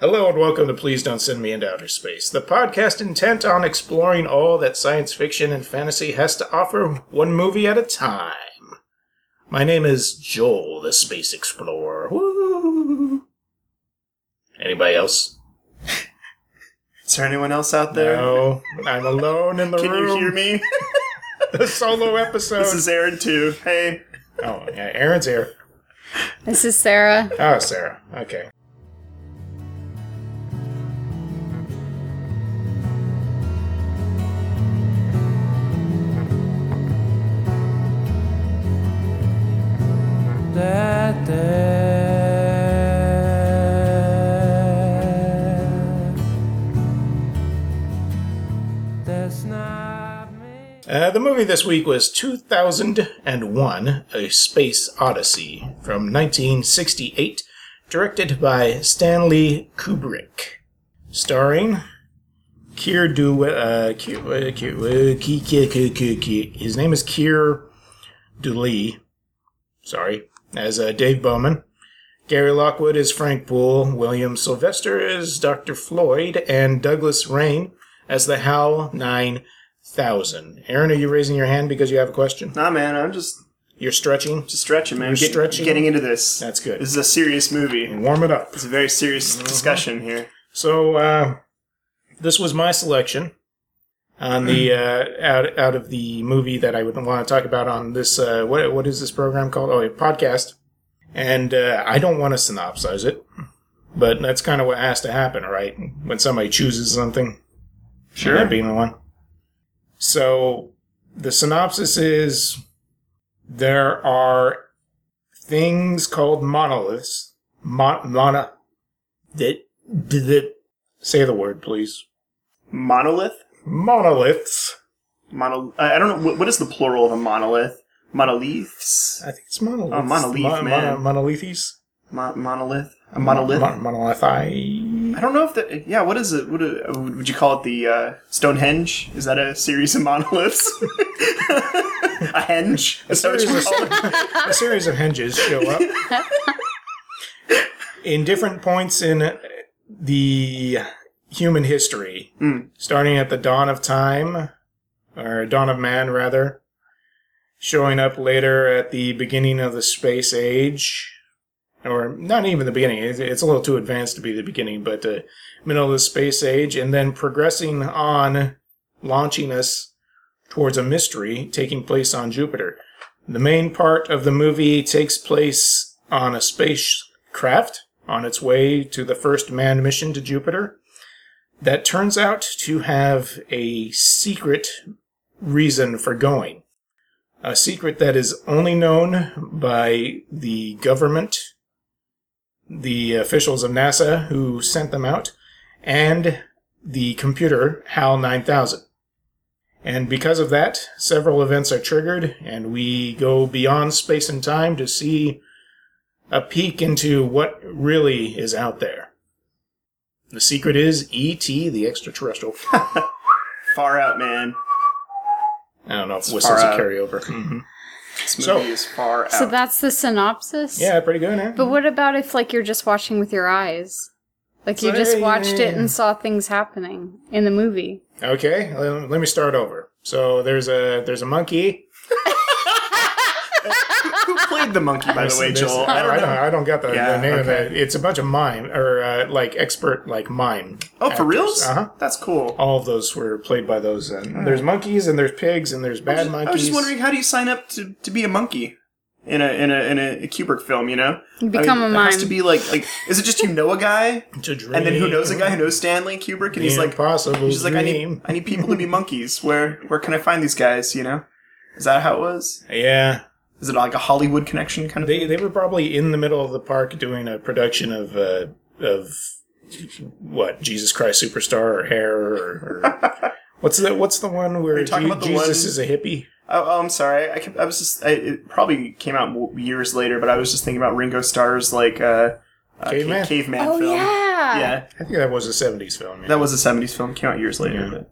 Hello and welcome to Please Don't Send Me into Outer Space, the podcast intent on exploring all that science fiction and fantasy has to offer, one movie at a time. My name is Joel, the Space Explorer. Woo! Anybody else? Is there anyone else out there? No, I'm alone in the room. Can room. you hear me? The solo episode. this is Aaron too. Hey. oh, yeah, Aaron's here. This is Sarah. Oh, Sarah. Okay. Movie this week was 2001 A Space Odyssey from 1968, directed by Stanley Kubrick. Starring Keir Du. Uh, his name is Keir Dullea. Sorry. As uh, Dave Bowman. Gary Lockwood is Frank Poole. William Sylvester is Dr. Floyd. And Douglas Rain as the HAL 9000. Aaron, are you raising your hand because you have a question? Nah, man. I'm just You're stretching? just stretching, man. You're Get- stretching? Getting into this. That's good. This is a serious movie. Warm it up. It's a very serious discussion here. So, uh, this was my selection on the uh, out out of the movie that I would want to talk about on this. Uh, what what is this program called? Oh, a podcast. And uh, I don't want to synopsize it, but that's kind of what has to happen, right? When somebody chooses something, sure, that being the one. So the synopsis is there are things called monoliths. Mon- mono- that, that, say the word, please. Monolith. Monoliths. Mono. I don't know. What, what is the plural of a monolith? Monoliths. I think it's monoliths. Oh, monolith, Mon- man. mono- monolithes. Mo- monolith. A monolith. Mon- monolithi. I don't know if that. Yeah. What is it? What uh, would you call it? The uh, Stonehenge? Is that a series of monoliths? a henge. A Is that what series, you of, call it? a series of hinges show up in different points in the human history, Mm. starting at the dawn of time, or dawn of man, rather, showing up later at the beginning of the space age, or not even the beginning. It's, a little too advanced to be the beginning, but the middle of the space age, and then progressing on, launching us towards a mystery taking place on Jupiter. The main part of the movie takes place on a spacecraft on its way to the first manned mission to Jupiter that turns out to have a secret reason for going. A secret that is only known by the government, the officials of NASA who sent them out, and the computer HAL 9000. And because of that, several events are triggered, and we go beyond space and time to see a peek into what really is out there. The secret is E.T. the extraterrestrial. Far out, man. I don't know if It's whistles a carryover. Mhm. This movie So- is far out. So that's the synopsis? Yeah, pretty good, eh? But what about if, like, you're just watching with your eyes? Like, you just watched it and saw things happening in the movie. Okay, let let me start over. So there's a there's a monkey. Who played the monkey, by the way, Joel? I don't know. I don't got the, Yeah, the name of it. It's a bunch of mime or uh, like expert like mime. Oh, for reals? Uh huh. That's cool. All of those were played by those. And there's monkeys and there's pigs and there's bad monkeys. I was just wondering, how do you sign up to, to be a monkey in a in a in a, Kubrick film? You know, You become I mean, a It has to be like like. Is it just you know a guy, to dream. and then who knows a guy who knows Stanley Kubrick, and he's like, impossible he's like, I need. I need people to be monkeys. Where where can I find these guys? You know, is that how it was? Yeah, Is it like a Hollywood connection kind of they thing? they were probably in the middle of the park doing a production of uh, of what Jesus Christ Superstar or Hair or, or what's the what's the one where talking Je- about the Jesus one- is a hippie? Oh, oh, I'm sorry. I, kept, I was just. I, it probably came out years later, but I was just thinking about Ringo Starr's like uh, uh, Caveman? ca- caveman Oh, film. yeah. Yeah, I think that was a '70s film. yeah. that was a '70s film. Came out years later, Yeah. but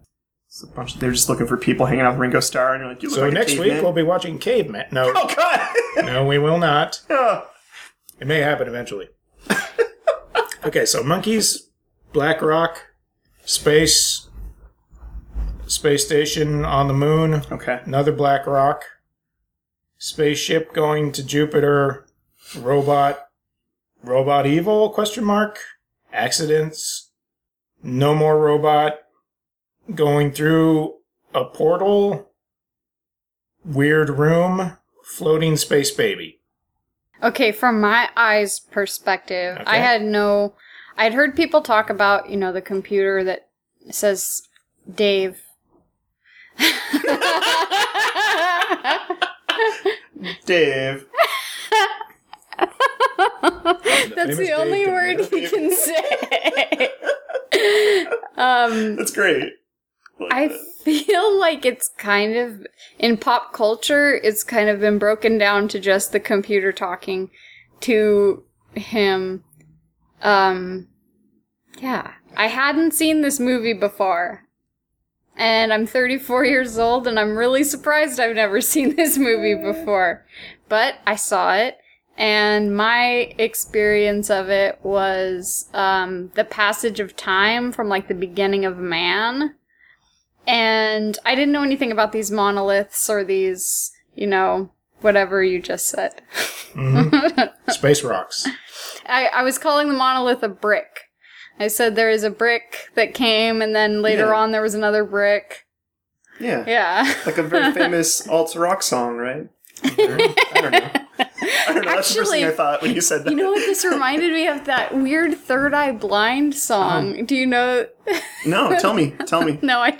it's a bunch. they're just looking for people hanging out with Ringo Starr, and you're like, you look so like a next caveman. week we'll be watching Caveman. No, Oh God! no, we will not. It may happen eventually. okay, so monkeys Black Rock, space, space station on the moon, Okay. another Black Rock, spaceship going to Jupiter, robot, robot evil? Question mark. Accidents, no more robot, going through a portal, weird room, floating space baby. Okay, from my eyes perspective, I had no. I'd heard people talk about, you know, the computer that says Dave. Dave. That's the only Dave word he can say. um, That's great. Like I that. feel like it's kind of in pop culture, it's kind of been broken down to just the computer talking to him. Um, yeah, I hadn't seen this movie before. And I'm 34 years old, and I'm really surprised I've never seen this movie before. But I saw it, and my experience of it was um, the passage of time from like the beginning of man. And I didn't know anything about these monoliths or these, you know, whatever you just said. Mhm. Space rocks. I, I was calling the monolith a brick. I said there is a brick that came, and then later Yeah. on there was another brick. Yeah. Yeah. Like a very famous alt rock song, right? I don't know. I don't know. That's the first thing I thought when you said that. You know what this reminded me of? That weird Third Eye Blind song. Do you know? No, tell me. Tell me. no, I.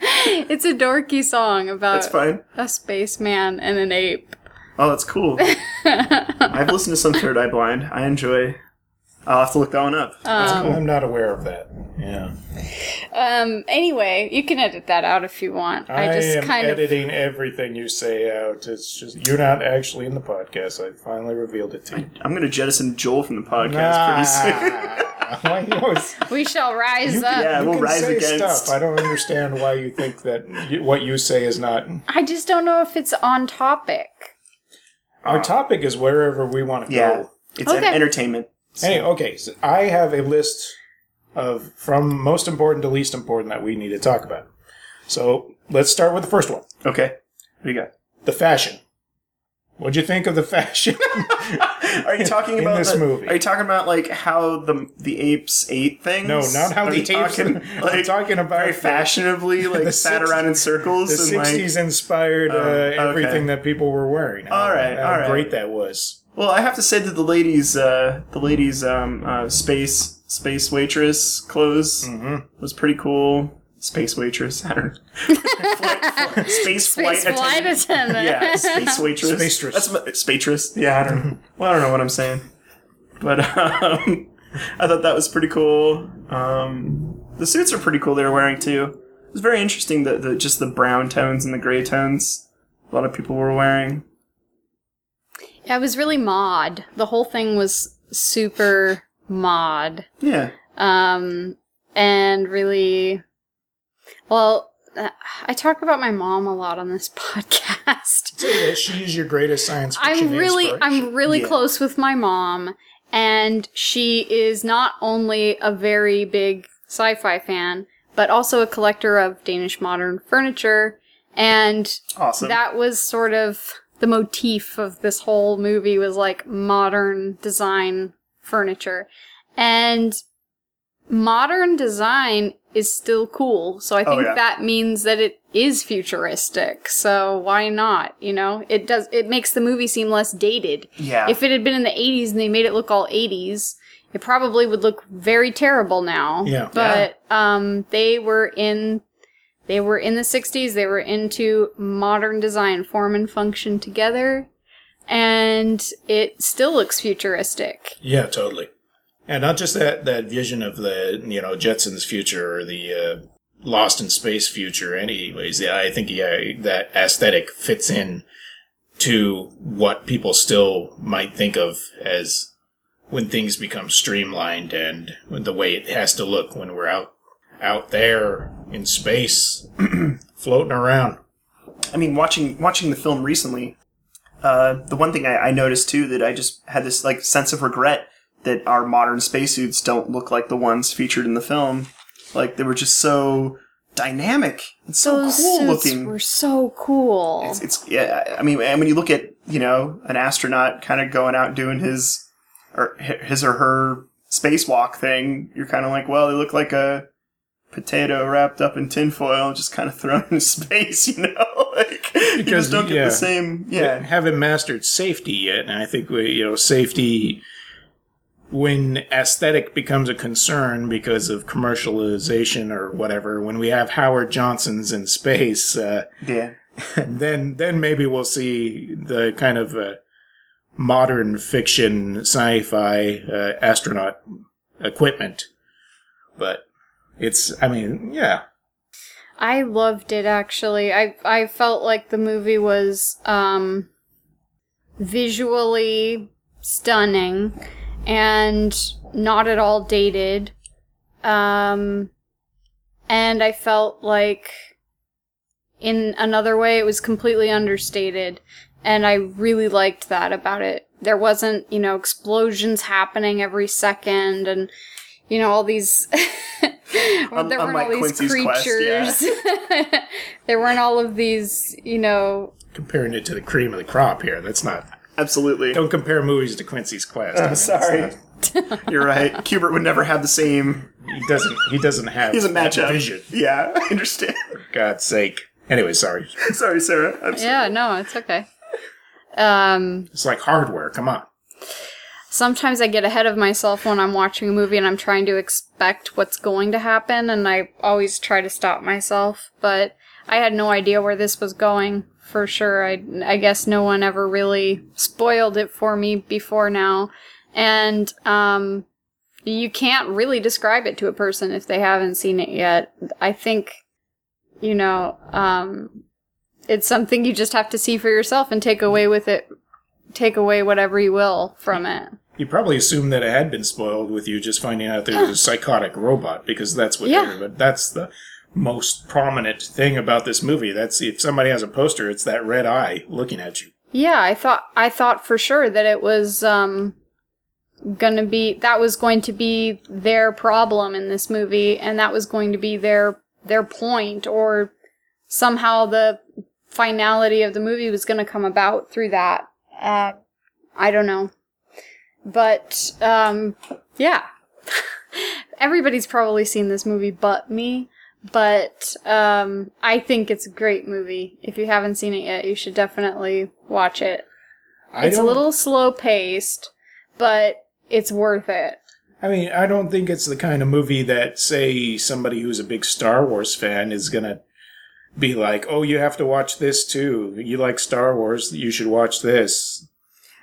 It's a dorky song about That's fine. a spaceman and an ape. Oh, that's cool. I've listened to some Third Eye Blind. I enjoy. I'll have to look that one up. Um, cool. I'm not aware of that. Yeah. Um. Anyway, you can edit that out if you want. I, I, just am kind of. editing everything you say out. It's just you're not actually in the podcast. I finally revealed it to you. I'm going to jettison Joel from the podcast pretty soon. Why We shall rise you up. Yeah, you we'll can rise say against- stuff. I don't understand why you think that you, what you say is not. I just don't know if it's on topic. Our topic is wherever we want to Yeah. go. It's an Okay. entertainment. Hey, okay. So I have a list of from most important to least important that we need to talk about. So let's start with the first one: Okay. What do you got? the fashion. What'd you think of the fashion? Are you talking In about this the- movie. Are you talking about like how the the apes ate things? No, not how Are the apes- Talking, I'm like, talking about very fashionably, like the sat six- around in circles the and like. '60s inspired uh, Oh, okay. everything that people were wearing. All How- right, how all right. great that was. Well, I have to say that the ladies, uh, the ladies' um, uh, space space waitress clothes Mm-hmm. was pretty cool. Space waitress, I don't know. Flight- flight- space, flight Space flight attendant. attendant. Yeah, space waitress. Spacetress. That's my, spacetress. Yeah, I don't know. Well, I don't know what I'm saying, but um, I thought that was pretty cool. Um, the suits are pretty cool. They were wearing too. It was very interesting that the just the brown tones and the gray tones. A lot of people were wearing. Yeah, it was really mod. The whole thing was super mod. Yeah. Um, and really, well, I talk about my mom a lot on this podcast. She's your greatest science I'm really. I'm really Yeah. close with my mom, and she is not only a very big sci-fi fan, but also a collector of Danish modern furniture. And Awesome. that was sort of the motif of this whole movie was like modern design furniture. And modern design is still cool. So I Oh, think yeah. that means that it is futuristic. So why not? You know, it does, it makes the movie seem less dated. yeah. If it had been in the 80s and they made it look all 80s, it probably would look very terrible now. Yeah. But um they were in they were in the 60s, they were into modern design, form and function together, and it still looks futuristic. Yeah, totally. And not just that that vision of the you know Jetsons future or the uh, Lost in Space future. Anyways, yeah, I think yeah that aesthetic fits in to what people still might think of as when things become streamlined and the way it has to look when we're out out there in space floating around. I mean, watching watching the film recently, uh, the one thing I, I noticed too that I just had this like sense of regret that our modern spacesuits don't look like the ones featured in the film. Like they were just so dynamic and so Those cool suits looking. were so cool. It's, it's yeah. I mean, and when you look at you know an astronaut kind of going out doing his or his or her spacewalk thing, you're kind of like, well, they look like a potato wrapped up in tinfoil, and just kind of thrown in space. You know, like you Because, just don't get yeah. the same. Yeah, haven't mastered safety yet, and I think we, you know safety when aesthetic becomes a concern because of commercialization or whatever. When we have Howard Johnson's in space, uh, yeah. then then maybe we'll see the kind of uh, modern fiction sci-fi uh, astronaut equipment. But it's, I mean, yeah, I loved it actually. I I felt like the movie was um visually stunning and not at all dated. Um and I felt like in another way it was completely understated and I really liked that about it. There wasn't, you know, explosions happening every second and you know all these Un- there weren't all these Quincy's Quest, creatures. there weren't all of these, you know, comparing it to the cream of the crop here. That's not. Absolutely. Don't compare movies to Quincy's Quest. I mean, that's sorry. not- You're right. Kubrick would never have the same. he doesn't. He doesn't have. He doesn't match that up. Vision. Yeah, I understand. For God's sake. Anyway, sorry. sorry, Sarah. I'm sorry. yeah, no, it's okay. Um It's like hardware. Come on. Sometimes I get ahead of myself when I'm watching a movie and I'm trying to expect what's going to happen, and I always try to stop myself. But I had no idea where this was going for sure. I, I guess no one ever really spoiled it for me before now. And um, you can't really describe it to a person if they haven't seen it yet. I think, you know, um, it's something you just have to see for yourself and take away with it take away whatever you will from it. You probably assumed that it had been spoiled with you just finding out there was a psychotic robot because that's what. Yeah. But That's the most prominent thing about this movie. That's if somebody has a poster, it's that red eye looking at you. Yeah, I thought I thought for sure that it was um gonna be that was going to be their problem in this movie and that was going to be their their point or somehow the finality of the movie was going to come about through that. Uh I don't know. But um yeah. Everybody's probably seen this movie but me. But um, I think it's a great movie. If you haven't seen it yet, you should definitely watch it. I It's a little slow paced, but it's worth it. I mean, I don't think it's the kind of movie that, say, somebody who's a big Star Wars fan is gonna be like, "Oh, you have to watch this too. You like Star Wars, you should watch this."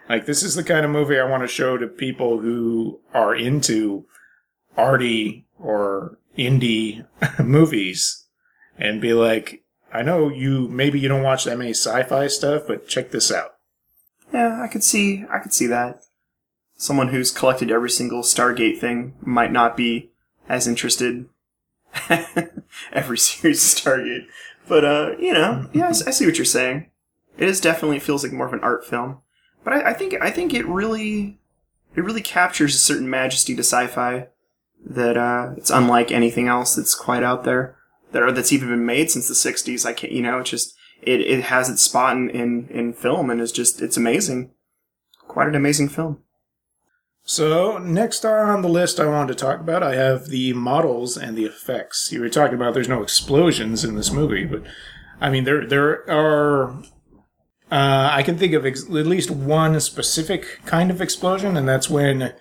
Like, this is the kind of movie I want to show to people who are into arty or indie movies, and be like, "I know you. Maybe you don't watch that many sci-fi stuff, but check this out." Yeah, I could see. I could see that. Someone who's collected every single Stargate thing might not be as interested. every series of Stargate, but uh, you know, yeah, I see what you're saying. It is definitely feels like more of an art film, but I, I think I think it really it really captures a certain majesty to sci-fi that uh, it's unlike anything else that's quite out there that or that's even been made since the '60s. I can't, you know, it's just it, it has its spot in, in, in film and is just it's amazing. Quite an amazing film. So next on the list I wanted to talk about, I have the models and the effects. You were talking about there's no explosions in this movie, but I mean there there are. Uh, I can think of ex- at least one specific kind of explosion, and that's when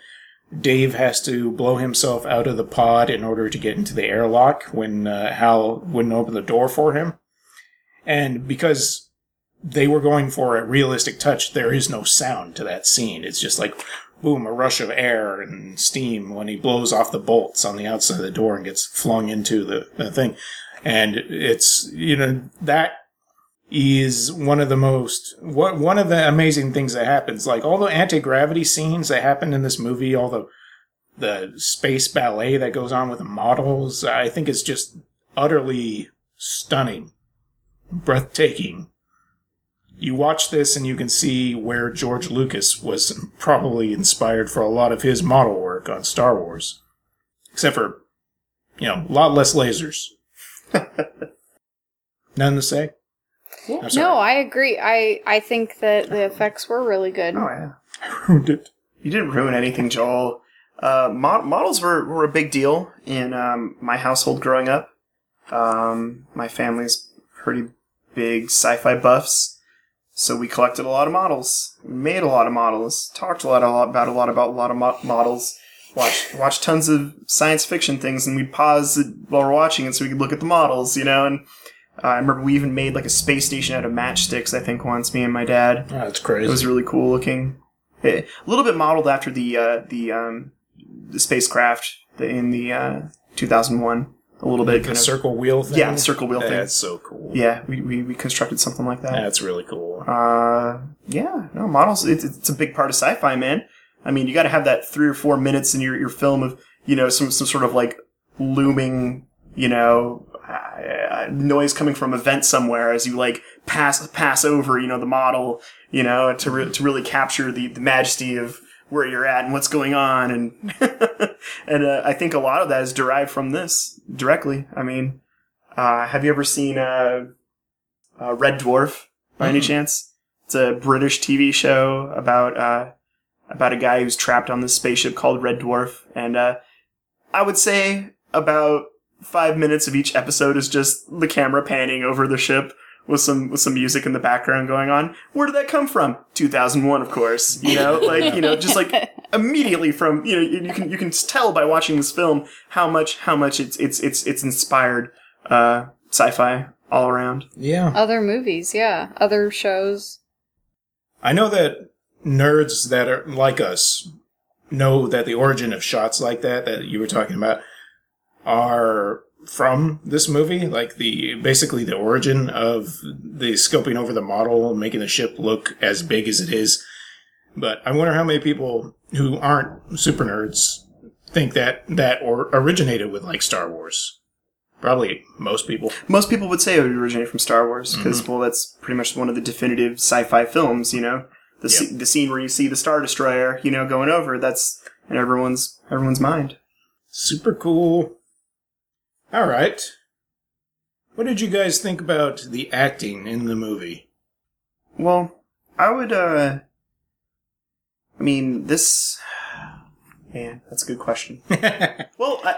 Dave has to blow himself out of the pod in order to get into the airlock when uh, Hal wouldn't open the door for him. And because they were going for a realistic touch, there is no sound to that scene. It's just like boom, a rush of air and steam when he blows off the bolts on the outside of the door and gets flung into the, the thing. And it's, you know, that is one of the most, what, one of the amazing things that happens. Like all the anti-gravity scenes that happen in this movie, all the, the space ballet that goes on with the models, I think is just utterly stunning, breathtaking. You watch this and you can see where George Lucas was probably inspired for a lot of his model work on Star Wars. Except for, you know, a lot less lasers. None to say? I'm. No, I agree. I I think that the effects were really good. Oh yeah. ruined it. You didn't ruin anything, Joel. Uh, mo- models were, were a big deal in um, my household growing up. Um, my family's pretty big sci-fi buffs, so we collected a lot of models, made a lot of models, talked a lot, about a lot about a lot of mo- models. Watched watched tons of science fiction things, and we'd pause while we're watching it so we could look at the models, you know. And uh, I remember we even made like a space station out of matchsticks. I think once me and my dad. Oh, that's crazy. It was really cool looking. Eh, A little bit modeled after the uh, the um, the spacecraft in the uh, 2001. A little bit kind of circle wheel thing? yeah, circle wheel thing. That's so cool. Yeah, we, we, we constructed something like that. That's really cool. Uh, yeah, no models. It's, it's a big part of sci-fi, man. I mean, you got to have that three or four minutes in your, your film of you know some some sort of like looming you know uh, noise coming from a vent somewhere as you like pass pass over you know the model you know to re- to really capture the, the majesty of where you're at and what's going on and and uh, I think a lot of that is derived from this directly. I mean, uh, have you ever seen uh, uh, Red Dwarf by any Mhm. chance? It's a British TV show about uh, about a guy who's trapped on this spaceship called Red Dwarf, and uh, I would say about five minutes of each episode is just the camera panning over the ship with some with some music in the background going on. Where did that come from? 2001, of course. You know, like you know, just like immediately from you know you, you can you can tell by watching this film how much how much it's it's it's it's inspired uh, sci-fi all around. Yeah. Other movies, yeah. Other shows. I know that nerds that are like us know that the origin of shots like that that you were talking about are from this movie like the basically the origin of the scoping over the model making the ship look as big as it is but i wonder how many people who aren't super nerds think that that or originated with like star wars probably most people Most people would say it would originate from Star Wars because mm-hmm. well, that's pretty much one of the definitive sci-fi films. You know, the Yep. sce- the scene where you see the Star Destroyer, you know, going over. That's in everyone's everyone's mind. Super cool. All right. What did you guys think about the acting in the movie? Well, I would. uh I mean, this. Man, that's a good question. Well, I,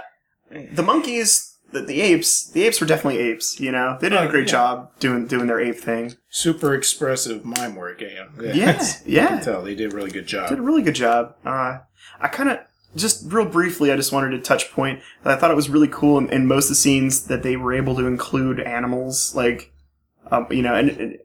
the monkeys, the, the apes, the apes were definitely apes. You know, they did a Oh, great yeah. job doing doing their ape thing. Super expressive mime work. Yeah, Yeah, yeah. can tell they did a really good job. did a really good job. Uh, I kind of just real briefly, I just wanted to touch point that I thought it was really cool in, in most of the scenes that they were able to include animals, like, um, you know, and, and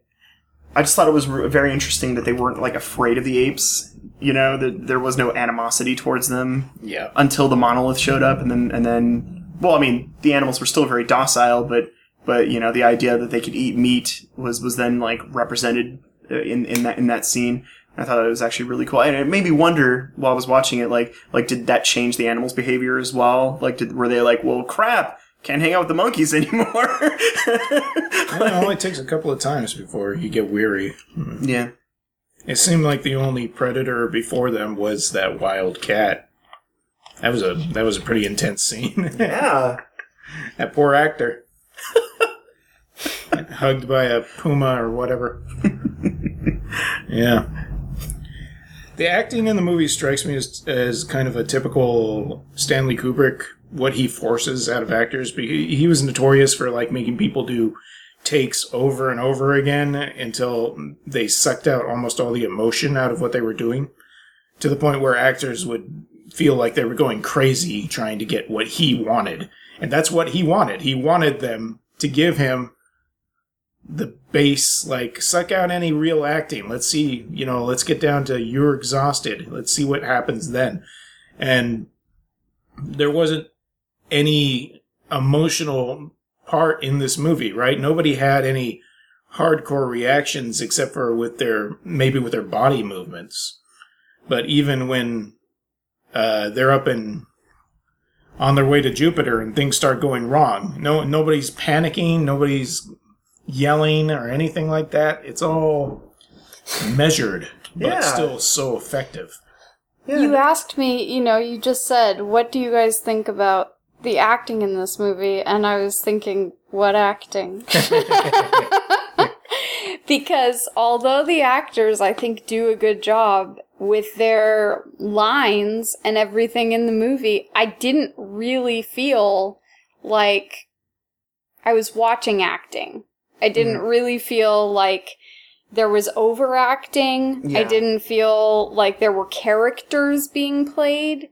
I just thought it was very interesting that they weren't like afraid of the apes. You know, that there was no animosity towards them Yeah, until the monolith showed up, and then and then, well, I mean, the animals were still very docile, but but you know, the idea that they could eat meat was was then like represented uh, in in that in that scene. I thought it was actually really cool, and it made me wonder while I was watching it, like like did that change the animals' behavior as well? Like, did were they like, well, crap, can't hang out with the monkeys anymore? Well, it only takes a couple of times before you get weary. Hmm. yeah, It seemed like the only predator before them was that wild cat. That was a that was a pretty intense scene. yeah, that poor actor, hugged by a puma or whatever. yeah. The acting in the movie strikes me as, as kind of a typical Stanley Kubrick, what he forces out of actors. He was notorious for like making people do takes over and over again until they sucked out almost all the emotion out of what they were doing, to the point where actors would feel like they were going crazy trying to get what he wanted. And that's what he wanted. He wanted them to give him the base, like, suck out any real acting. Let's see, you know, let's get down to you're exhausted. Let's see what happens then. And there wasn't any emotional part in this movie, right? Nobody had any hardcore reactions except for with their, maybe with their body movements. But even when uh, they're up in on their way to Jupiter and things start going wrong. No, nobody's panicking. Nobody's yelling or anything like that. It's all measured, but Yeah. still so effective. You asked me, you know, you just said, what do you guys think about the acting in this movie? And I was thinking, what acting? because although the actors, I think, do a good job with their lines and everything in the movie, I didn't really feel like I was watching acting. I didn't really feel like there was overacting. I didn't feel like there were characters being played.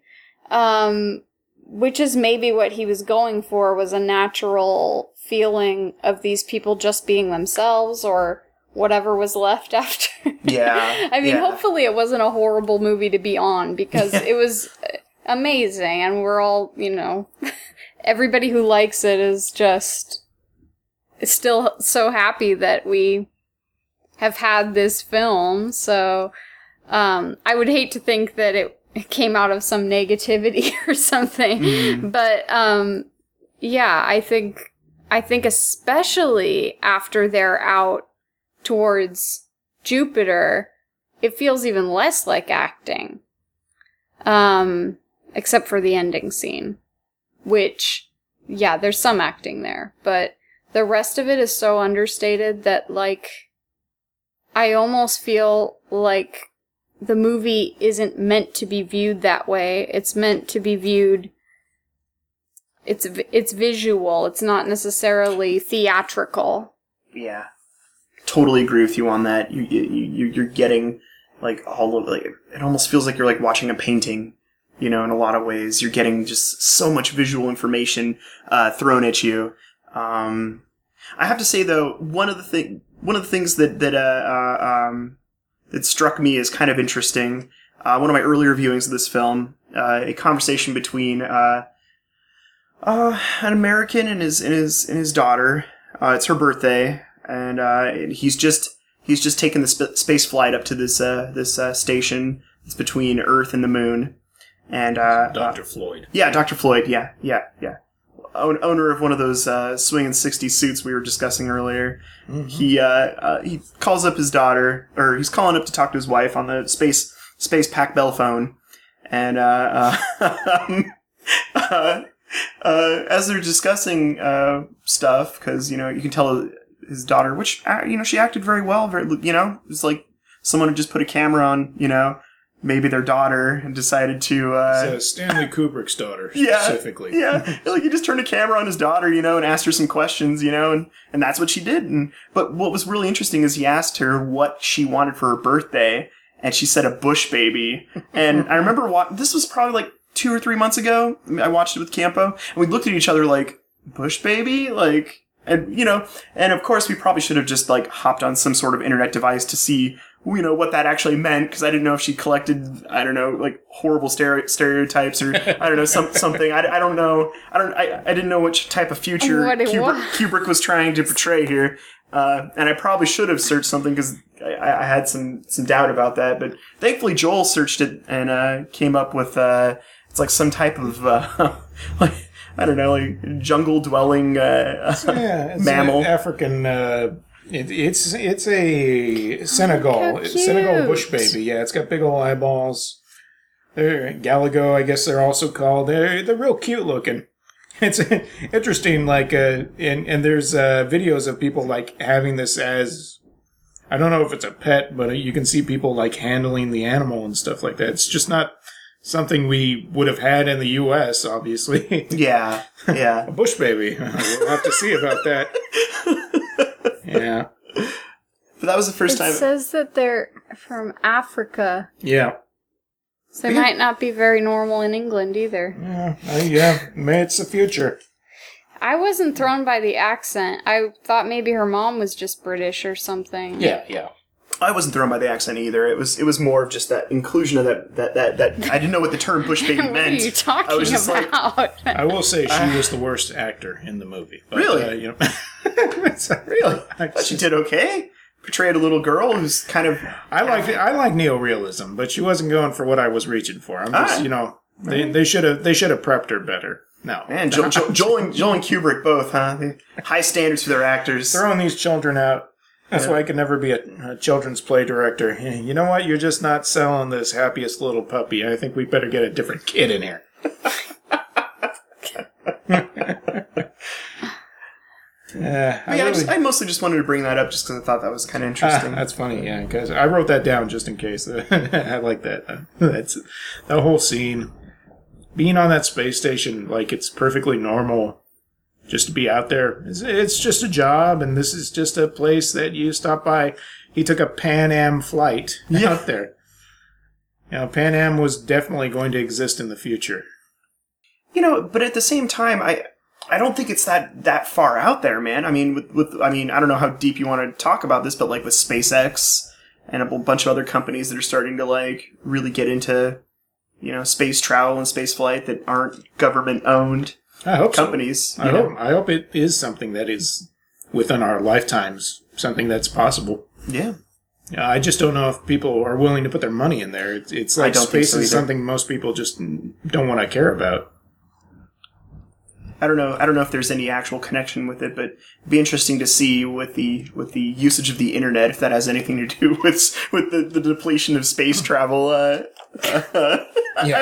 Um, which is maybe what he was going for was a natural feeling of these people just being themselves or whatever was left after. Yeah, I mean, yeah. hopefully it wasn't a horrible movie to be on because it was amazing and we're all, you know, everybody who likes it is just still so happy that we have had this film. So um, I would hate to think that it, it came out of some negativity or something. Mm. But um, yeah, I think I think especially after they're out towards Jupiter, it feels even less like acting. Um, except for the ending scene, which, yeah, there's some acting there, but the rest of it is so understated that, like, I almost feel like the movie isn't meant to be viewed that way. It's meant to be viewed. It's it's visual. It's not necessarily theatrical. Yeah, totally agree with you on that. You you you you're getting like all of like it almost feels like you're like watching a painting. You know, in a lot of ways, you're getting just so much visual information uh, thrown at you. Um, I have to say though, one of the thing one of the things that that uh, uh, um, that struck me as kind of interesting. Uh, one of my earlier viewings of this film, uh, a conversation between uh, uh, an American and his and his and his daughter. Uh, it's her birthday, and uh, he's just he's just taken the sp- space flight up to this uh, this uh, station. It's between Earth and the Moon, and uh, Dr. Floyd. yeah, Dr. Floyd. Yeah, yeah, yeah. Own, owner of one of those uh, swinging 60s suits we were discussing earlier. He uh, uh, he calls up his daughter, or he's calling up to talk to his wife on the space space pack bell phone, and uh, uh, uh, uh, as they're discussing uh, stuff, because you know you can tell his daughter, which you know she acted very well. Very, you know, it's like someone had just put a camera on, you know, maybe their daughter and decided to. Uh, So Stanley Kubrick's daughter, yeah, specifically. Yeah, like he just turned a camera on his daughter, you know, and asked her some questions, you know, and, and that's what she did. And but what was really interesting is he asked her what she wanted for her birthday, and she said a bush baby. And I remember wa- this was probably like two or three months ago. I watched it with Campo, and we looked at each other like bush baby, like. And you know, and of course, we probably should have just like hopped on some sort of internet device to see, you know, what that actually meant because I didn't know if she collected, I don't know, like horrible stereotypes or I don't know some something. I, I don't know. I don't. I, I didn't know which type of future What Kubrick, was. Kubrick was trying to portray here. Uh, and I probably should have searched something because I, I had some some doubt about that. But thankfully, Joel searched it and uh, came up with uh, it's like some type of uh, like I don't know, like jungle dwelling uh, Yeah, mammal. an African. It, it's it's a Senegal How Senegal bush baby. Yeah, it's got big old eyeballs. They're Galago, I guess they're also called. They're they're real cute looking. It's interesting, like, uh, and and there's uh, videos of people like having this as. I don't know if it's a pet, but you can see people like handling the animal and stuff like that. It's just not something we would have had in the U.S. Obviously, yeah, yeah. a bush baby. we'll have to see about that. Yeah, But that was the first It time. It says that they're from Africa. yeah, So they might not be very normal in England either. yeah. Uh, yeah. May it's the future. I wasn't thrown by the accent. I thought maybe her mom was just British or something. Yeah, yeah. I wasn't thrown by the accent either. It was it was more of just that inclusion of that that that, that I didn't know what the term bush baby what meant. are you talking I was just like, about? I will say she was the worst actor in the movie. But, Really? Uh, you know, It's- really? But she did okay. Portrayed a little girl who's kind of I like I like neorealism, but she wasn't going for what I was reaching for. I'm just Alright. you know they they should have they should have prepped her better. No, Man, Joel, Joel, Joel, and, Joel and Kubrick both, huh? High standards for their actors. throwing these children out. That's why I could never be a, a children's play director. You know what? You're just not selling this happiest little puppy. I think we better get a different kid in here. Uh, I yeah, I, really- just, I mostly just wanted to bring that up just because I thought that was kind of Ah, interesting. that's funny, yeah, because I wrote that down just in case. I like that. That's the whole scene. Being on that space station, like it's perfectly normal just to be out there. It's, it's just a job, and this is just a place that you stop by. He took a Pan Am flight Yeah. out there. Know, Pan Am was definitely going to exist in the future. you know, but at the same time, I I don't think it's that that far out there, man. I mean, with, with I mean, I don't know how deep you want to talk about this, but like with SpaceX and a bunch of other companies that are starting to like really get into you know space travel and space flight that aren't government owned I hope so. companies. I you know? hope. I hope it is something that is within our lifetimes, something that's possible. Yeah. Yeah, I just don't know if people are willing to put their money in there. It's, it's like space so is something most people just don't want to care about. I don't know. I don't know if there's any actual connection with it, but it'd be interesting to see with the with the usage of the internet if that has anything to do with with the, the depletion of space travel. Uh, I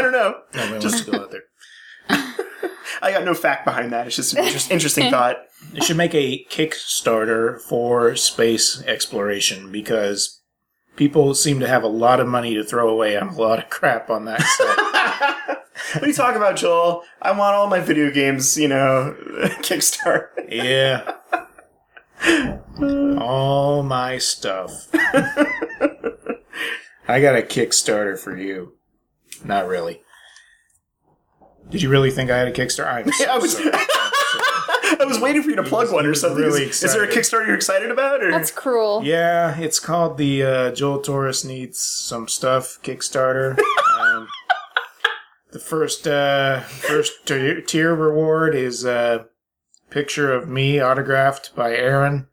don't know. Nobody Just- wants to go out there. I got no fact behind that. It's just an interest, interesting thought. They should make a Kickstarter for space exploration because people seem to have a lot of money to throw away on a lot of crap on that site. What are you talking about, Joel? I want all my video games, you know, Kickstarter. yeah. All my stuff. I got a Kickstarter for you. Not really. Did you really think I had a Kickstarter? I'm so I was- sorry. I'm so- I was waiting for you to plug was- one or something. really is, is there a. Kickstarter you're excited about? Or That's cruel. Yeah, it's called the uh, Joel Torres Needs Some Stuff Kickstarter. um, the first uh, first tier, tier reward is a picture of me autographed by Aaron.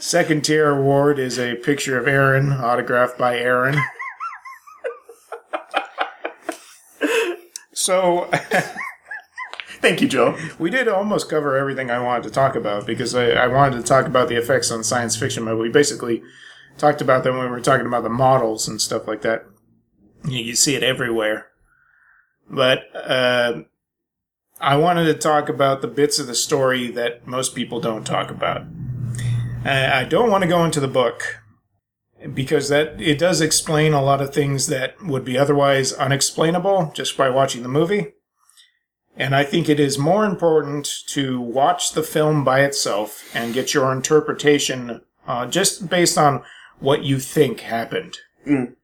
Second tier award is a picture of Aaron autographed by Aaron. So Thank you, Joe. We did almost cover everything I wanted to talk about because I, I wanted to talk about the effects on science fiction, but we basically talked about them when we were talking about the models and stuff like that. You, you see it everywhere. But uh, I wanted to talk about the bits of the story that most people don't talk about. I, I don't want to go into the book because that it does explain a lot of things that would be otherwise unexplainable just by watching the movie. And I think it is more important to watch the film by itself and get your interpretation uh, just based on what you think happened. Mm.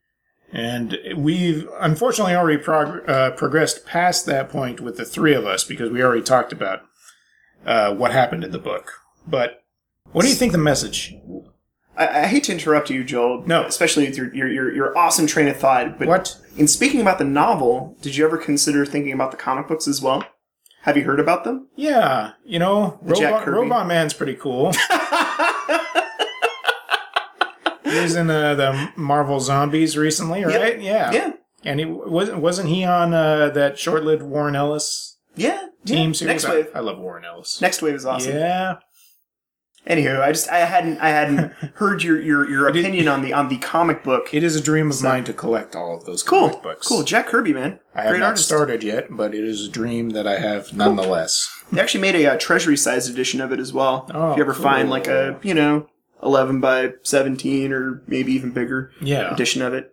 And we've unfortunately already prog- uh, progressed past that point with the three of us because we already talked about uh, what happened in the book. But what do you think the message? I, I hate to interrupt you, Joel. No. Especially with your, your, your, your awesome train of thought. But What? in speaking about the novel, did you ever consider thinking about the comic books as well? Have you heard about them? Yeah, you know, Robot, Robot Man's pretty cool. He's in uh, the Marvel Zombies recently, right? Yeah. Yeah. And he wasn't wasn't he on uh, that short-lived Warren Ellis Yeah. team yeah. series? Nextwave. I, I love Warren Ellis. Nextwave is awesome. Yeah. Anywho, I just I hadn't I hadn't heard your your, your opinion on the on the comic book. It is a dream of mine to collect all of those cool, comic books. cool. Jack Kirby, man, I have great not artist. started yet, but it is a dream that I have nonetheless. They actually made a uh, treasury sized edition of it as well. Oh, if you ever find like a you know eleven by seventeen or maybe even bigger Yeah. edition of it,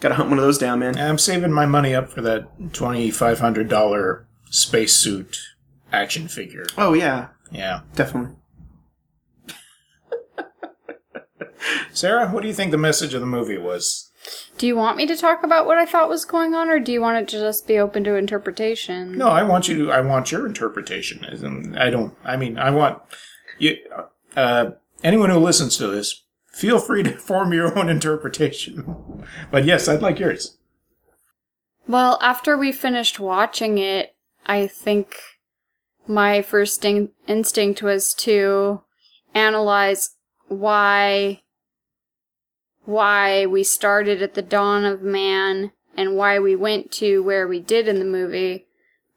gotta hunt one of those down, man. I'm saving my money up for that twenty five hundred dollar spacesuit action figure. Oh yeah, Yeah. definitely. Sarah, what do you think the message of the movie was? Do you want me to talk about what I thought was going on, or do you want it to just be open to interpretation? No, I want you to. I want your interpretation. I don't. I mean, I want you. Uh, anyone who listens to this, feel free to form your own interpretation. But yes, I'd like yours. Well, after we finished watching it, I think my first in- instinct was to analyze why why we started at the dawn of man and why we went to where we did in the movie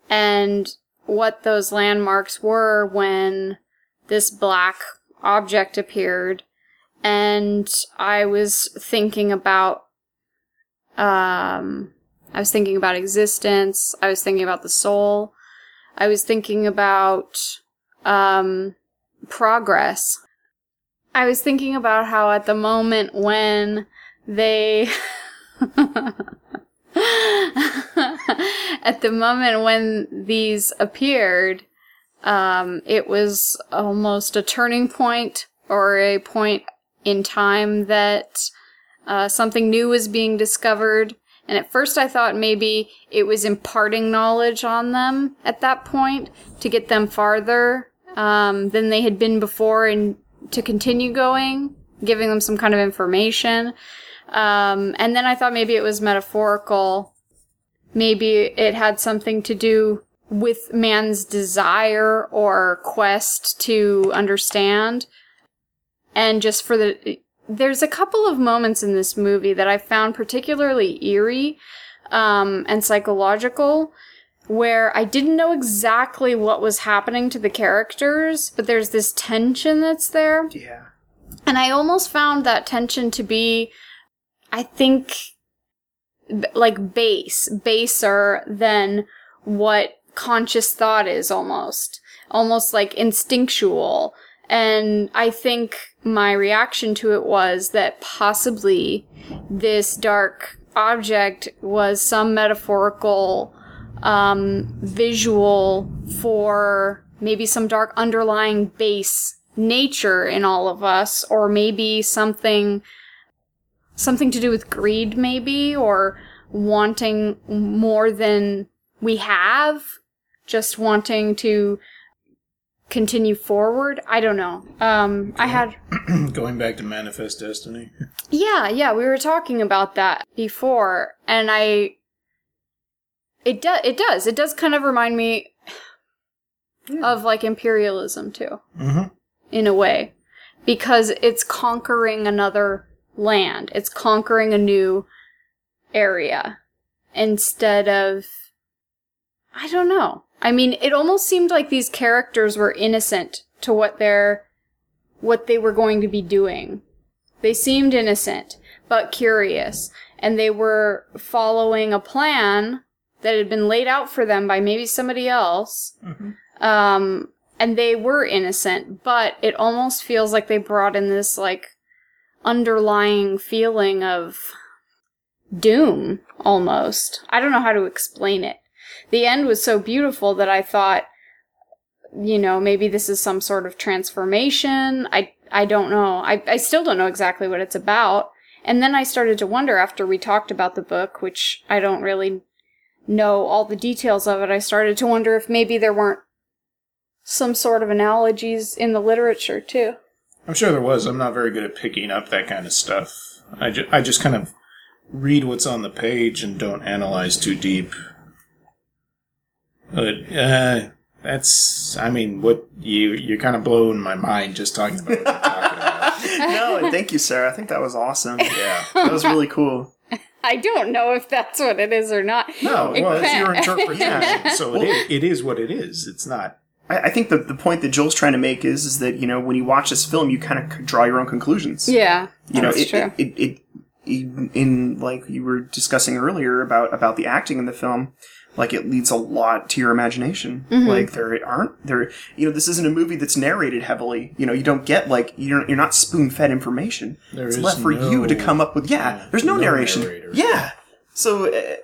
and what those landmarks were when this black object appeared. And I was thinking about, um, I was thinking about existence. I was thinking about the soul. I was thinking about, um, progress. I was thinking about how at the moment when they at the moment when these appeared, um, it was almost a turning point or a point in time that uh, something new was being discovered. And at first, I thought maybe it was imparting knowledge on them at that point to get them farther um, than they had been before and to continue going, giving them some kind of information. Um, and then I thought maybe it was metaphorical. Maybe it had something to do with man's desire or quest to understand. And just for the, there's a couple of moments in this movie that I found particularly eerie um, and psychological where I didn't know exactly what was happening to the characters, but there's this tension that's there. Yeah. And I almost found that tension to be, I think, like base, baser than what conscious thought is almost. Almost like instinctual. And I think my reaction to it was that possibly this dark object was some metaphorical um, visual for maybe some dark underlying base nature in all of us, or maybe something something to do with greed, maybe, or wanting more than we have, just wanting to continue forward. I don't know. Um, I had Going back to Manifest Destiny. yeah, yeah, we were talking about that before, and I. It does. It does. It does kind of remind me of like imperialism too, Mm-hmm. in a way, because it's conquering another land. It's conquering a new area instead of. I don't know. I mean, it almost seemed like these characters were innocent to what they're, what they were going to be doing. They seemed innocent, but curious, and they were following a plan that had been laid out for them by maybe somebody else. Um, and they were innocent, but it almost feels like they brought in this like underlying feeling of doom almost. I don't know how to explain it. The end was so beautiful that I thought you know, maybe this is some sort of transformation. I I don't know. I I still don't know exactly what it's about. And then I started to wonder after we talked about the book, which I don't really know all the details of it. I started to wonder if maybe there weren't some sort of analogies in the literature too. I'm sure there was. I'm not very good at picking up that kind of stuff. I, ju- I just kind of read what's on the page and don't analyze too deep. But uh, that's, I mean, what you you're kind of blowing my mind just talking about what you're talking about. no, and thank you, Sarah. I think that was awesome. Yeah. That was really cool. I don't know if that's what it is or not. No, It well, it's your interpretation. so it is, it is what it is. It's not. I, I think the, the point that Joel's trying to make is is that you know when you watch this film, you kind of draw your own conclusions. Yeah, you know, that's it, true. It, it, it, in, in like you were discussing earlier about about the acting in the film, like it leads a lot to your imagination. Mm-hmm. Like there aren't there, you know, this isn't a movie that's narrated heavily. You know, you don't get like you're you're not spoon fed information. There it's is left for you to come up with. Yeah, yeah, there's no, no narration. narrator. Yeah, so uh,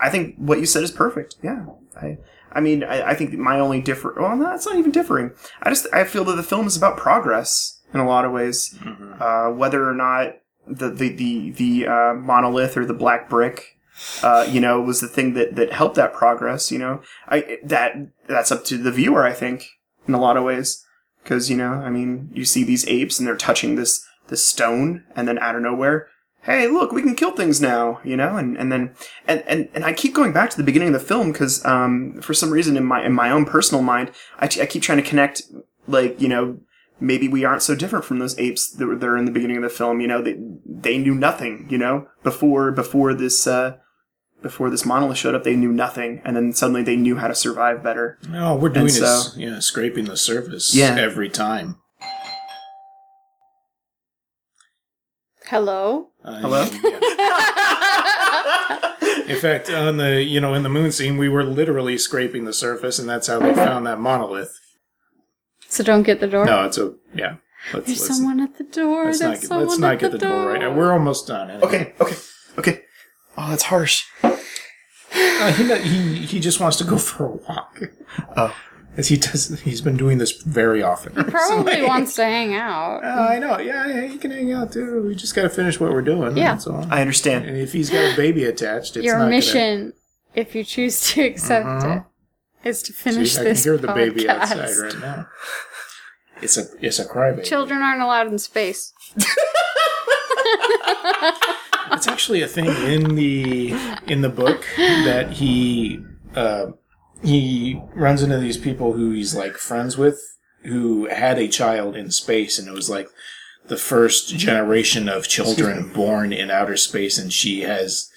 I think what you said is perfect. Yeah, I. I mean, I, I think my only differ. Well, no, it's not even differing. I just I feel that the film is about progress in a lot of ways. Uh, whether or not the the the, the uh, monolith or the black brick, uh, you know, was the thing that, that helped that progress. You know, I that that's up to the viewer. I think in a lot of ways, because you know, I mean, you see these apes and they're touching this this stone, and then out of nowhere. Hey, look, we can kill things now, you know, and, and then and, and, and I keep going back to the beginning of the film because um, for some reason in my in my own personal mind, I, t- I keep trying to connect like you know maybe we aren't so different from those apes that were there in the beginning of the film. You know, they they knew nothing. You know, before before this uh, before this monolith showed up, they knew nothing, and then suddenly they knew how to survive better. No, we're doing And is so- yeah, scraping the surface Yeah. every time. Hello? Uh, Hello? yeah. In fact, on the you know in the moon scene, we were literally scraping the surface, and that's how they found that monolith. So don't get the door. No, it's a yeah. Let's, There's let's, someone at the door. let's There's not get, someone let's not at get the, the door right now. We're almost done. anyway. Okay, okay, okay. Oh, that's harsh. Uh, he, he he just wants to go for a walk. Oh. As he does, he's been doing this very often. He probably recently. wants to hang out. Oh, I know. Yeah, yeah, he can hang out too. We just got to finish what we're doing. Yeah. That's all. I understand. And if he's got a baby attached, it's Your not mission, if you choose to accept Uh-huh. it, is to Gonna, finish See, I can this hear the baby outside right now. It's a it's a crybaby. Children aren't allowed in space. It's actually a thing in the in the book that he uh, he runs into these people who he's like friends with who had a child in space, and it was like the first generation of children born in outer space, and she has.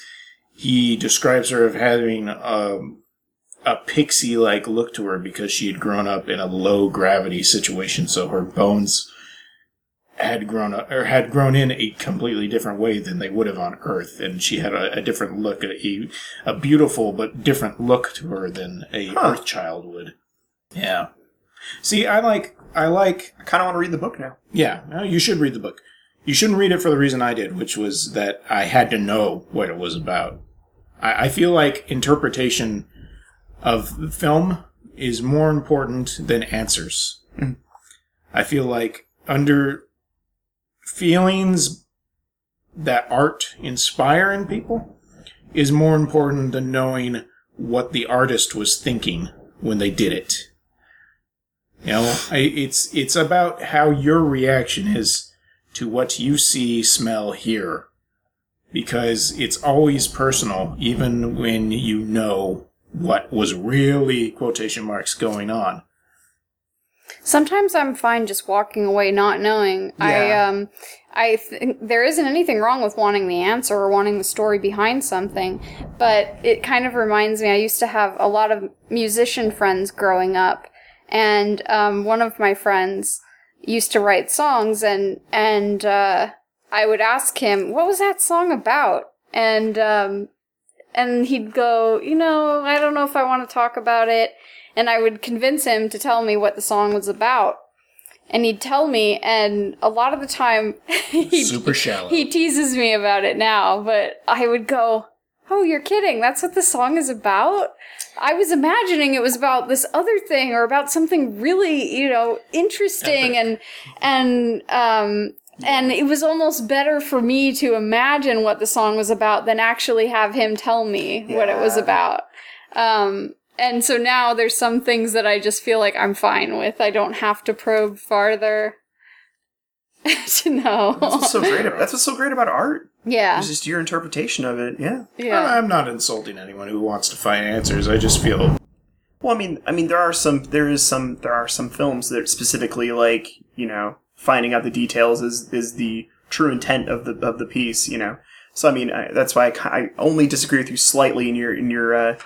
He describes her of having um, a pixie like look to her because she had grown up in a low gravity situation, so her bones had grown up or had grown in a completely different way than they would have on Earth, and she had a, a different look, a, a beautiful but different look to her than a Huh. Earth child would. Yeah. See, I like I like I kind of want to read the book now. yeah. no, You should read the book. You shouldn't read it for the reason I did, which was that I had to know what it was about. I, I feel like interpretation of film is more important than answers. Mm. I feel like under feelings that art inspire in people is more important than knowing what the artist was thinking when they did it. You know, I, it's it's about how your reaction is to what you see, smell, hear, because it's always personal, even when you know what was really quotation marks going on. Sometimes I'm fine just walking away, not knowing. I Yeah. um, I think there isn't anything wrong with wanting the answer or wanting the story behind something, but it kind of reminds me. I used to have a lot of musician friends growing up, and um, one of my friends used to write songs, and and uh, I would ask him, "What was that song about?" and um, and he'd go, "You know, I don't know if I want to talk about it." And I would convince him to tell me what the song was about. And he'd tell me, and a lot of the time, he Super shallow. he teases me about it now, but I would go, Oh, you're kidding. That's what the song is about? I was imagining it was about this other thing or about something really, you know, interesting and, and, um, and it was almost better for me to imagine what the song was about than actually have him tell me what it was about. Um, and so now there's some things that I just feel like I'm fine with. I don't have to probe farther to know. That's what's so great. About, that's what's so great about art. yeah. It's just your interpretation of it. Yeah. Yeah. I'm not insulting anyone who wants to find answers. I just feel Well, I mean, I mean, there are some, there is some, there are some films that specifically like, you know, finding out the details is is the true intent of the of the piece. You know, so I mean, I, that's why I, I only disagree with you slightly in your in your uh,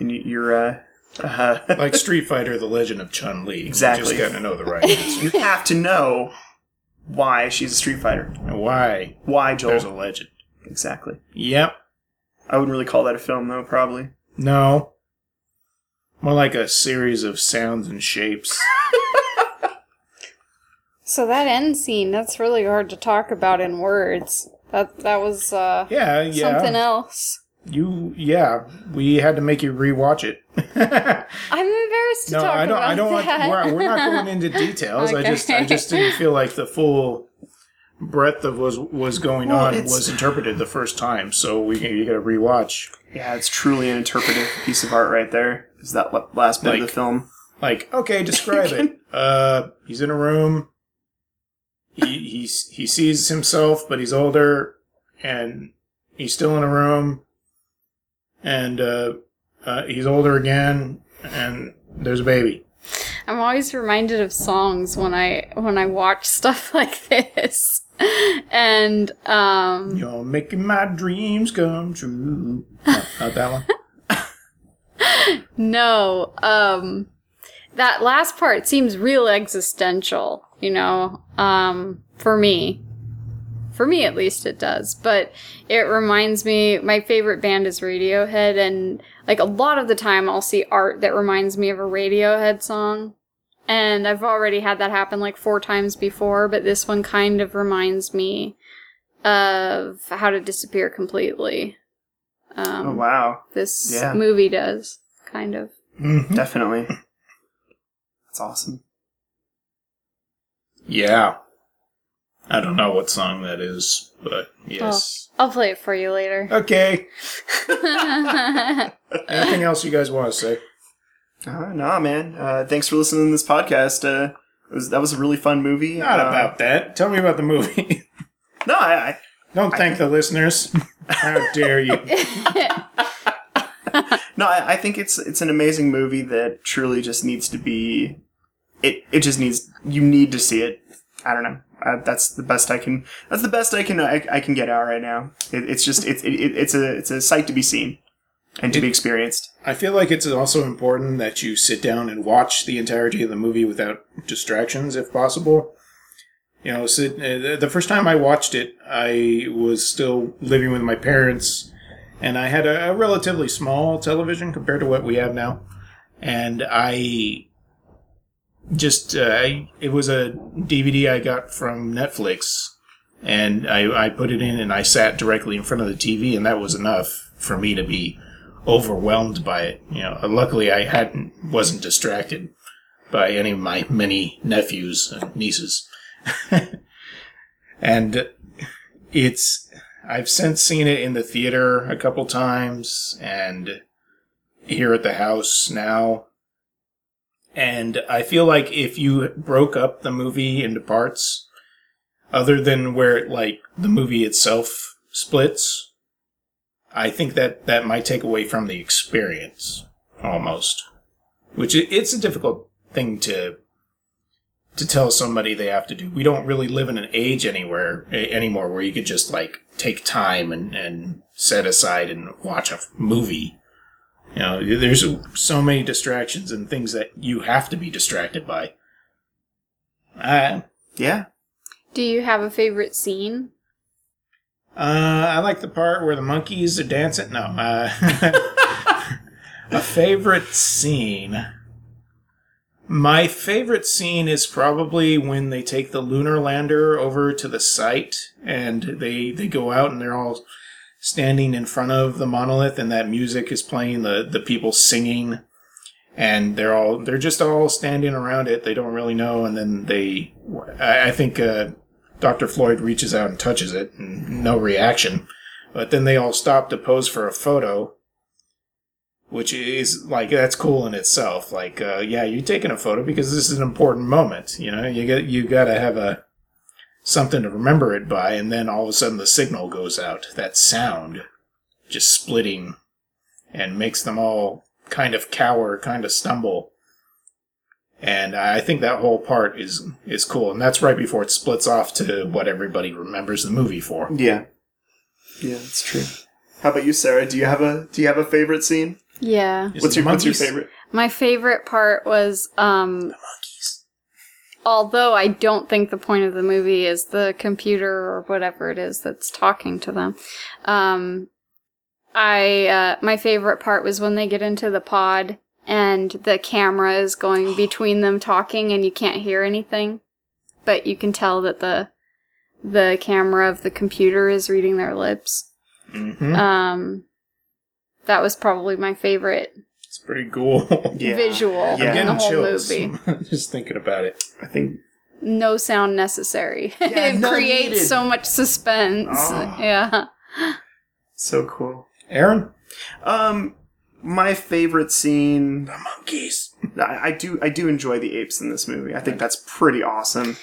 in your uh, uh, like Street Fighter: The Legend of Chun Li. Exactly. You just got to know the right answer. you have to know why she's a Street Fighter. And why? Why, Joel? There's a legend. exactly. Yep. I wouldn't really call that a film, though. Probably. No. More like a series of sounds and shapes. So that end scene, that's really hard to talk about in words. That that was uh, Yeah, yeah. something else. You, yeah. We had to make you rewatch it. I'm embarrassed to no, talk I don't. about I don't want. that. We're, we're not going into details. I just, I just didn't feel like the full breadth of was was going Well, on it's- was interpreted the first time. So we you got to rewatch. Yeah, it's truly an interpretive piece of art right there. Is that last bit of the film? Like, okay, describe it. Uh, he's in a room. He he he sees himself, but he's older, and he's still in a room. And uh, uh, he's older again, and there's a baby. I'm always reminded of songs when I when I watch stuff like this. and um, You're making my dreams come true. No, not that one. no, um, that last part seems real existential. You know, um, for me, for me at least, it does. But it reminds me. My favorite band is Radiohead, and like a lot of the time, I'll see art that reminds me of a Radiohead song. And I've already had that happen like four times before, but this one kind of reminds me of how to disappear completely. Um, Oh wow, This Yeah. movie does, kind of. Mhm. definitely. That's awesome. Yeah. I don't know what song that is, but yes. I'll play it for you later. Okay. Anything else you guys want to say? Uh, nah, man. Uh, thanks for listening to this podcast. Uh, it was that was a really fun movie. Not Uh, about that. Tell me about the movie. No, I, I Don't thank the listeners. How dare you? no, I, I think it's it's an amazing movie that truly just needs to be. It it just needs you need to see it. I don't know. Uh, that's the best I can. That's the best I can I, I can get out right now. It, it's just it's it, it's a it's a sight to be seen and to be experienced. I feel like it's also important that you sit down and watch the entirety of the movie without distractions, if possible. You know, sit, uh, the first time I watched it, I was still living with my parents, and I had a, a relatively small television compared to what we have now. And I just, uh, it was a DVD I got from Netflix, and I, I put it in and I sat directly in front of the TV, and that was enough for me to be overwhelmed by it. You know, luckily I hadn't wasn't distracted by any of my many nephews and nieces. and it's I've since seen it in the theater a couple times and here at the house now. And I feel like if you broke up the movie into parts, other than where it, like the movie itself splits, I think that that might take away from the experience almost, which it's a difficult thing to to tell somebody they have to do. We don't really live in an age anywhere anymore where you could just like take time and and set aside and watch a movie. You know, there's so many distractions and things that you have to be distracted by. I Yeah. Do you have a favorite scene? Uh, I like the part where the monkeys are dancing. No, uh, a favorite scene. My favorite scene is probably when they take the lunar lander over to the site and they they go out and they're all standing in front of the monolith and that music is playing the the people singing and they're all they're just all standing around it they don't really know and then they i, I think uh, Dr. Floyd reaches out and touches it, and no reaction. But then they all stop to pose for a photo, which is like that's cool in itself. Like, uh, yeah, you're taking a photo because this is an important moment. You know, you get you got to have a something to remember it by, and then all of a sudden the signal goes out. That sound just splitting and makes them all kind of cower, kind of stumble and I think that whole part is is cool, and that's right before it splits off to what everybody remembers the movie for. Yeah. Yeah, that's true. How about you, Sarah? Do you have a Do you have a favorite scene? Yeah. What's your What's your favorite? My favorite part was um Monkeys. Although I don't think the point of the movie is the computer or whatever it is that's talking to them. Um I uh my favorite part was when they get into the pod and the camera is going between them talking and you can't hear anything, but you can tell that the the camera of the computer is reading their lips. hmm Um that was probably my favorite pretty cool. Yeah. visual Yeah. In the whole chills movie. just thinking about it. I think. no sound necessary. Yeah, it creates needed. so much suspense. Oh. Yeah. So cool. Aaron, Um, my favorite scene. the monkeys. I, I do I do enjoy the apes in this movie. I think that's pretty awesome.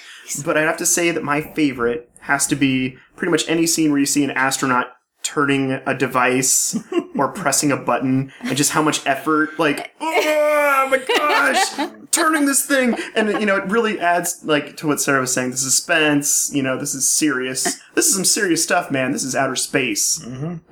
But I'd have to say that my favorite has to be pretty much any scene where you see an astronaut turning a device or pressing a button and just how much effort, like, oh my gosh, turning this thing. And, you know, it really adds, like, to what Sarah was saying the suspense, you know, this is serious. This is some serious stuff, man. This is outer space.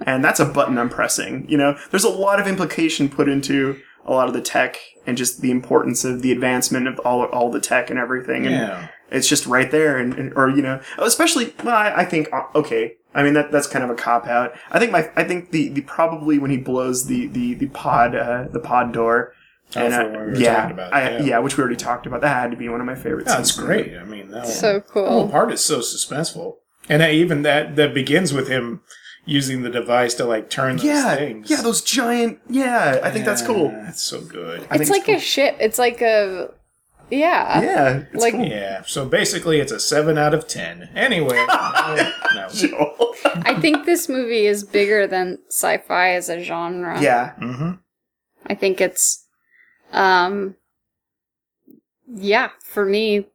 And that's a button I'm pressing. You know, there's a lot of implication put into a lot of the tech and just the importance of the advancement of all, all the tech and everything. And, Yeah. it's just right there and, and or you know especially well i, I think uh, okay i mean that that's kind of a cop out i think my i think the, the probably when he blows the the the pod uh, the pod door Oh, and for I- what we were yeah, talking about, I, yeah. yeah which we already talked about that had to be one of my favorite Yeah, scenes it's great. I mean, that So whole, cool. the whole part is so suspenseful, and that, even that that begins with him using the device to like turn those yeah things. yeah those giant yeah i think that's cool Yeah, That's so good. I it's think like a ship. It's like a yeah. yeah it's like- cool. Yeah. So basically, it's a seven out of ten. Anyway, no, no. Joel. I think this movie is bigger than sci-fi as a genre. yeah hmm I think it's um yeah, for me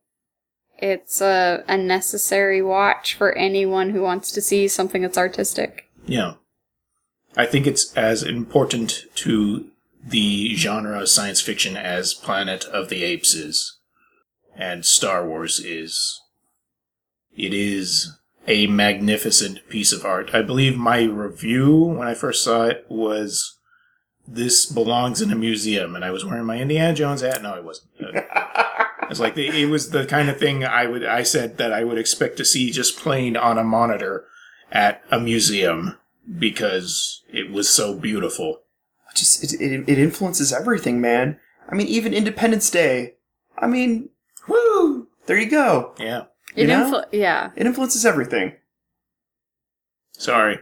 it's a, a necessary watch for anyone who wants to see something that's artistic. Yeah. I think it's as important to the genre of science fiction as Planet of the Apes is, and Star Wars is. It is a magnificent piece of art. I believe my review when I first saw it was this belongs in a museum, and I was wearing my Indiana Jones hat. No, I wasn't. Uh, It's like the, it was the kind of thing I would I said that I would expect to see just playing on a monitor at a museum because it was so beautiful. Just it, it, it influences everything man i mean even independence day i mean woo there you go Yeah. It You know? influ- yeah. it influences everything Sorry.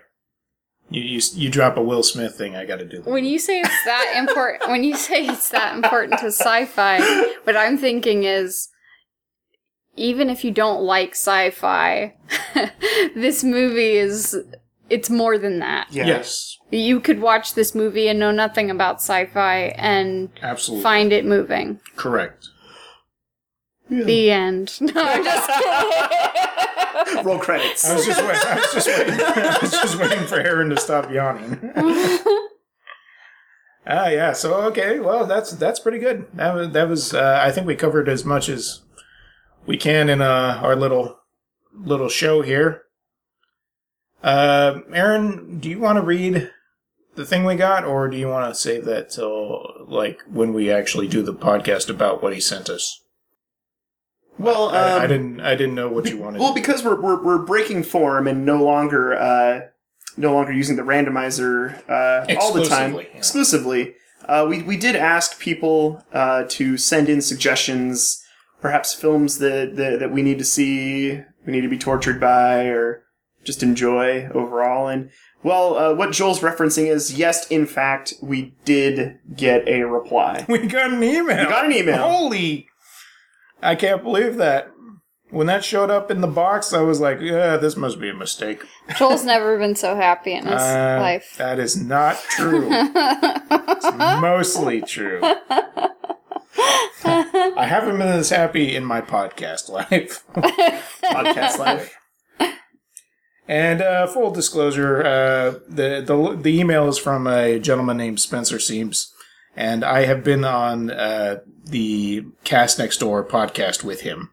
You you you drop a Will Smith thing, I got to do. When you say it's that important, when you say it's that important to sci-fi, what I'm thinking is, even if you don't like sci-fi, this movie is it's more than that. yeah Yes, You could watch this movie and know nothing about sci-fi and absolutely find it moving. correct. The end. No, I'm just kidding. roll credits I was just waiting. I was just waiting. I was just waiting for Aaron to stop yawning. Ah, yeah. So okay, well, that's that's pretty good. That was that was. Uh, I think we covered as much as we can in uh, our little little show here. Uh, Aaron, do you want to read the thing we got, or do you want to save that till like when we actually do the podcast about what he sent us? well um, I, I didn't. I didn't know what you wanted. well because we're, we're, we're breaking form and no longer uh, no longer using the randomizer uh, all the time Exclusively, yeah. exclusively uh, we, we did ask people uh, to send in suggestions perhaps films that, that, that we need to see we need to be tortured by or just enjoy overall and well uh, what joel's referencing is yes in fact we did get a reply we got an email. We got an email. Holy! I can't believe that. When that showed up in the box, I was like, "Yeah, this must be a mistake." Joel's never been so happy in his Uh, life. That is not true. it's mostly true. I haven't been this happy in my podcast life. podcast life And uh, full disclosure, uh, the, the the email is from a gentleman named Spencer Seams, and I have been on uh, the Cast Next Door podcast with him.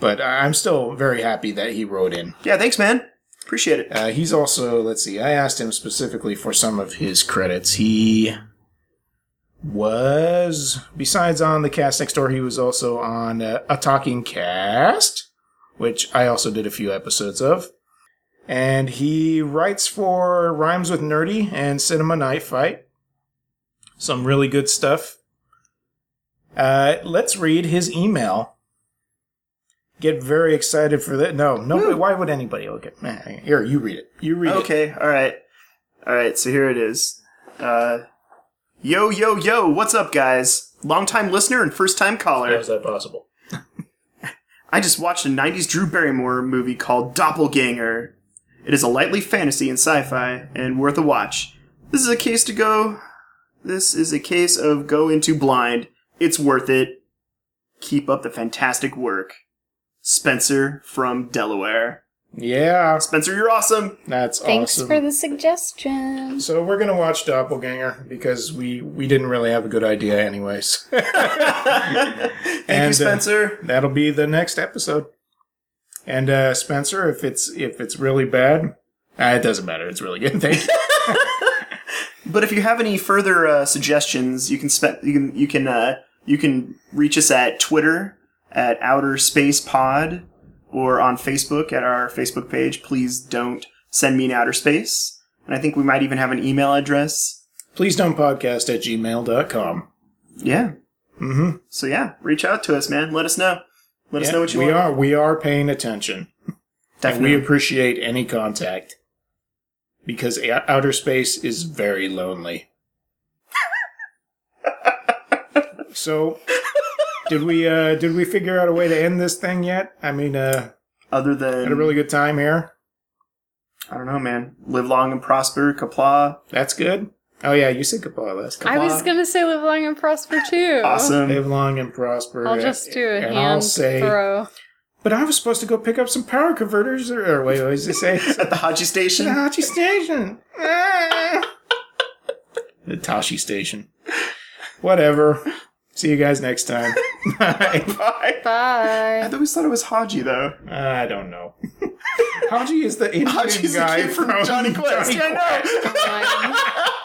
But I'm still very happy that he wrote in. yeah thanks man appreciate it Uh, he's also, let's see, I asked him specifically for some of his credits. He was, besides on the cast next door, he was also on uh, A Talking Cast, which I also did a few episodes of. And he writes for Rhymes with Nerdy and Cinema Night Fight. Some really good stuff. Uh, let's read his email. Get very excited for that. No, no. Why would anybody? Okay, man, here you read it. You read it. Okay, all right, all right. So here it is. Uh, yo, yo, yo! What's up, guys? Long time listener and first time caller. is that possible? I just watched a '90s Drew Barrymore movie called Doppelganger. It is a lightly fantasy and sci-fi and worth a watch. This is a case to go. This is a case of go into blind. It's worth it. Keep up the fantastic work. Spencer from Delaware. Yeah, Spencer, you're awesome. that's awesome. Thanks awesome. for the suggestion. so we're gonna watch Doppelganger because we we didn't really have a good idea, anyways. Thank you, And, uh, Spencer. That'll be the next episode. And uh, Spencer, if it's if it's really bad, uh, it doesn't matter. It's really good. Thank you. But if you have any further uh, suggestions, you can spe- you can you can uh, you can reach us at Twitter at Outer Space Pod or on Facebook at our Facebook page. Please don't send me in outer space. And I think we might even have an email address. Please don't podcast at gmail.com. Yeah. Mm-hmm. So yeah, reach out to us, man. Let us know. Let us know what you we want. are we are paying attention. And Definitely. we appreciate any contact because outer space is very lonely. so, did we uh, did we figure out a way to end this thing yet? I mean, uh, Other than had a really good time here. I don't know, man. Live long and prosper, Qapla'. That's good. Oh yeah, you said goodbye last time. I was gonna say live long and prosper too. Awesome. Live long and prosper. I'll just do a and hand I'll say, throw. but I was supposed to go pick up some power converters, or, or wait, what does it say? At the Haji station. the Haji Station. The Tosche Station. Whatever. See you guys next time. Bye. Bye. Bye. I always thought it was Haji though. I don't know. Hadji is the Indian Hadji's the guy kid from Jonny Quest. Jonny I know. Quest. Oh One.